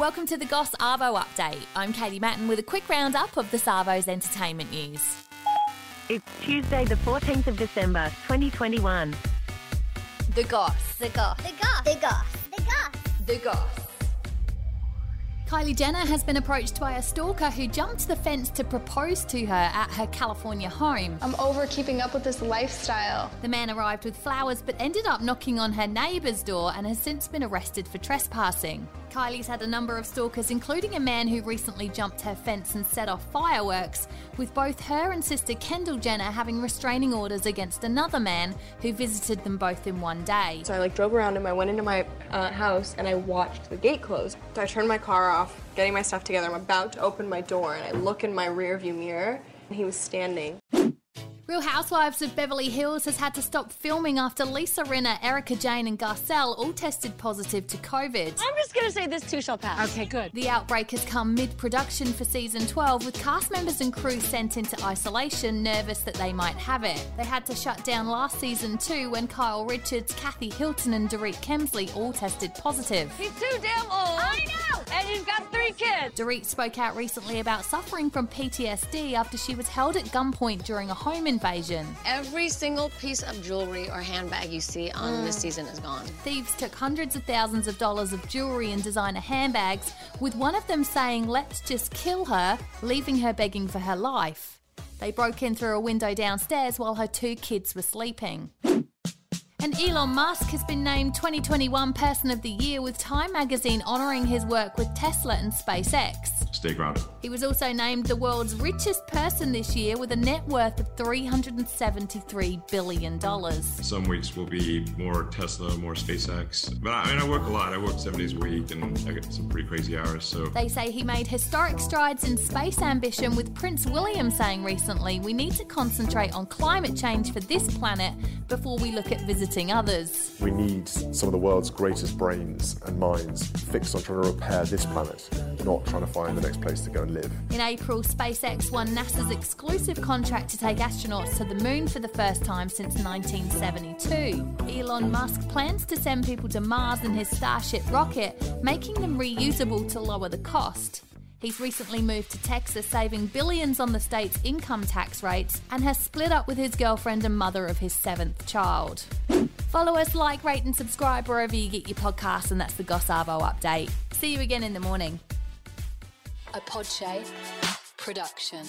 Welcome to the Goss Arvo update. I'm Katie Mattin with a quick roundup of the Savo's entertainment news. It's Tuesday, the 14th of December, 2021. The Goss. The goss. The goss. The goss. The goss. The Goss. Kylie Jenner has been approached by a stalker who jumped the fence to propose to her at her California home. I'm over keeping up with this lifestyle. The man arrived with flowers but ended up knocking on her neighbour's door and has since been arrested for trespassing. Kylie's had a number of stalkers, including a man who recently jumped her fence and set off fireworks, with both her and sister Kendall Jenner having restraining orders against another man who visited them both in one day. So I like drove around him. I went into my uh, house and I watched the gate close. So I turned my car off, getting my stuff together. I'm about to open my door and I look in my rear view mirror and he was standing. Real Housewives of Beverly Hills has had to stop filming after Lisa Rinna, Erika Jayne, and Garcelle all tested positive to COVID. I'm just gonna say this too shall pass. Okay, good. The outbreak has come mid production for season 12, with cast members and crew sent into isolation, nervous that they might have it. They had to shut down last season too when Kyle Richards, Kathy Hilton, and Dorit Kemsley all tested positive. He's too damn old. I. And he's got three kids. Dorit spoke out recently about suffering from PTSD after she was held at gunpoint during a home invasion. Every single piece of jewelry or handbag you see on this mm. season is gone. Thieves took hundreds of thousands of dollars of jewelry and designer handbags, with one of them saying, Let's just kill her, leaving her begging for her life. They broke in through a window downstairs while her two kids were sleeping. And Elon Musk has been named 2021 Person of the Year with Time magazine honouring his work with Tesla and SpaceX. Stay grounded. He was also named the world's richest person this year with a net worth of $373 billion. Some weeks will be more Tesla, more SpaceX. But I mean, I work a lot. I work seven days a week and I get some pretty crazy hours. So They say he made historic strides in space ambition, with Prince William saying recently, We need to concentrate on climate change for this planet before we look at visiting others. We need some of the world's greatest brains and minds fixed on trying to repair this planet, not trying to find the next place to go and live. In April, SpaceX won NASA's exclusive contract to take astronauts to the moon for the first time since 1972. Elon Musk plans to send people to Mars in his Starship rocket, making them reusable to lower the cost. He's recently moved to Texas, saving billions on the state's income tax rates, and has split up with his girlfriend and mother of his seventh child. Follow us, like, rate, and subscribe wherever you get your podcasts, and that's the Goss arvo update. See you again in the morning. A Podshape production.